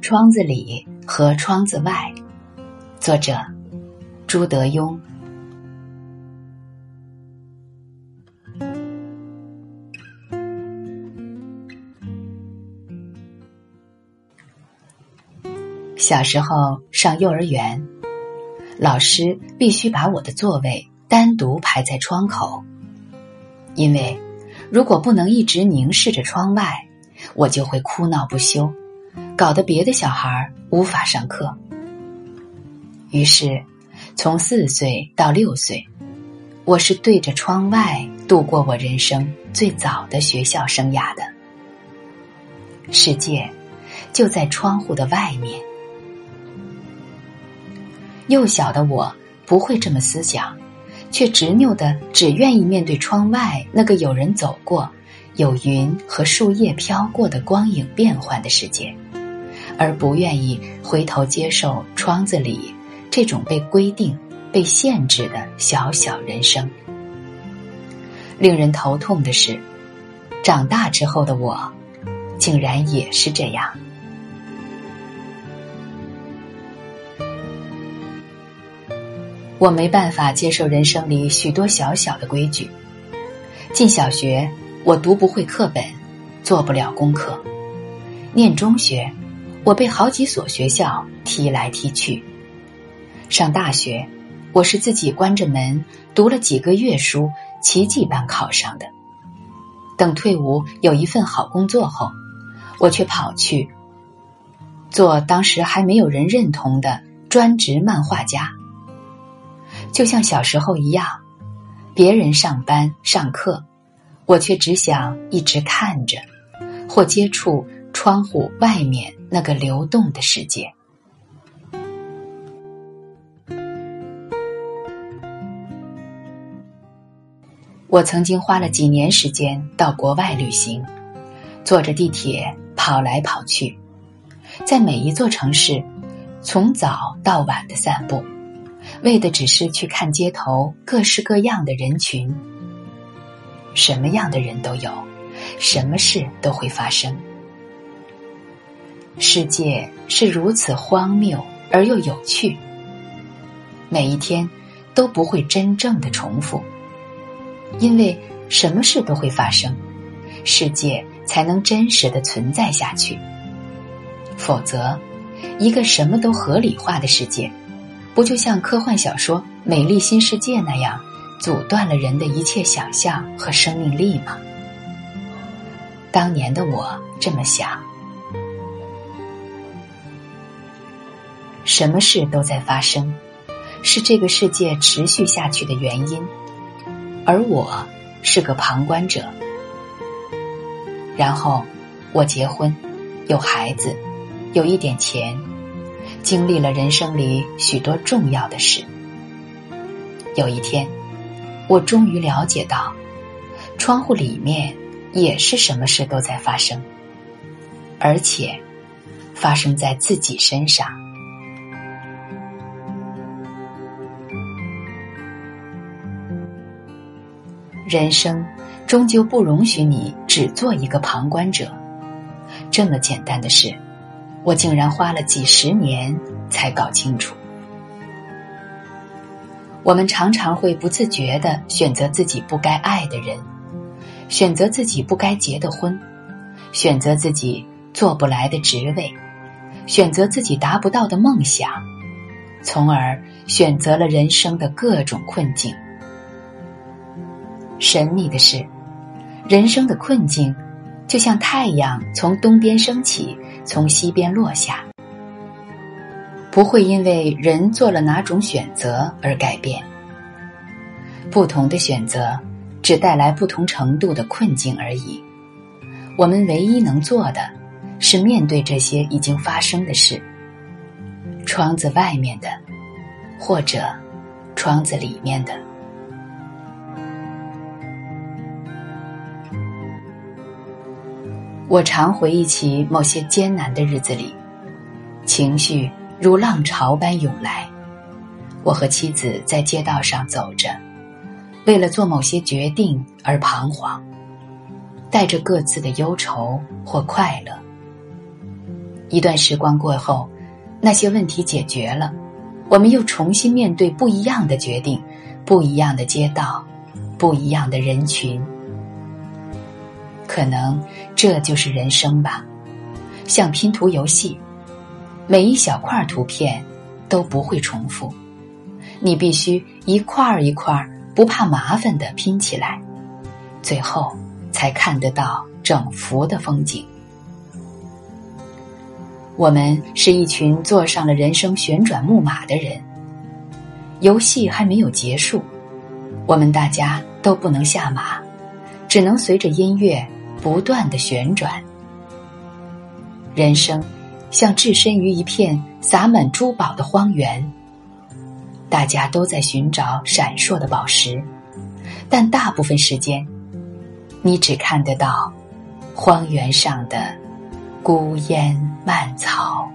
窗子里和窗子外，作者朱德庸。小时候上幼儿园，老师必须把我的座位单独排在窗口，因为如果不能一直凝视着窗外，我就会哭闹不休。搞得别的小孩无法上课。于是，从四岁到六岁，我是对着窗外度过我人生最早的学校生涯的。世界就在窗户的外面。幼小的我不会这么思想，却执拗的只愿意面对窗外那个有人走过、有云和树叶飘过的光影变幻的世界。而不愿意回头接受窗子里这种被规定、被限制的小小人生。令人头痛的是，长大之后的我，竟然也是这样。我没办法接受人生里许多小小的规矩。进小学，我读不会课本，做不了功课；念中学。我被好几所学校踢来踢去。上大学，我是自己关着门读了几个月书，奇迹般考上的。等退伍有一份好工作后，我却跑去做当时还没有人认同的专职漫画家。就像小时候一样，别人上班上课，我却只想一直看着，或接触窗户外面。那个流动的世界。我曾经花了几年时间到国外旅行，坐着地铁跑来跑去，在每一座城市，从早到晚的散步，为的只是去看街头各式各样的人群。什么样的人都有，什么事都会发生。世界是如此荒谬而又有趣，每一天都不会真正的重复，因为什么事都会发生，世界才能真实的存在下去。否则，一个什么都合理化的世界，不就像科幻小说《美丽新世界》那样，阻断了人的一切想象和生命力吗？当年的我这么想。什么事都在发生，是这个世界持续下去的原因，而我是个旁观者。然后我结婚，有孩子，有一点钱，经历了人生里许多重要的事。有一天，我终于了解到，窗户里面也是什么事都在发生，而且发生在自己身上。人生终究不容许你只做一个旁观者。这么简单的事，我竟然花了几十年才搞清楚。我们常常会不自觉的选择自己不该爱的人，选择自己不该结的婚，选择自己做不来的职位，选择自己达不到的梦想，从而选择了人生的各种困境。神秘的是，人生的困境，就像太阳从东边升起，从西边落下，不会因为人做了哪种选择而改变。不同的选择，只带来不同程度的困境而已。我们唯一能做的，是面对这些已经发生的事。窗子外面的，或者窗子里面的。我常回忆起某些艰难的日子里，情绪如浪潮般涌来。我和妻子在街道上走着，为了做某些决定而彷徨，带着各自的忧愁或快乐。一段时光过后，那些问题解决了，我们又重新面对不一样的决定，不一样的街道，不一样的人群。可能这就是人生吧，像拼图游戏，每一小块图片都不会重复，你必须一块儿一块儿不怕麻烦的拼起来，最后才看得到整幅的风景。我们是一群坐上了人生旋转木马的人，游戏还没有结束，我们大家都不能下马，只能随着音乐。不断的旋转，人生像置身于一片洒满珠宝的荒原，大家都在寻找闪烁的宝石，但大部分时间，你只看得到荒原上的孤烟蔓草。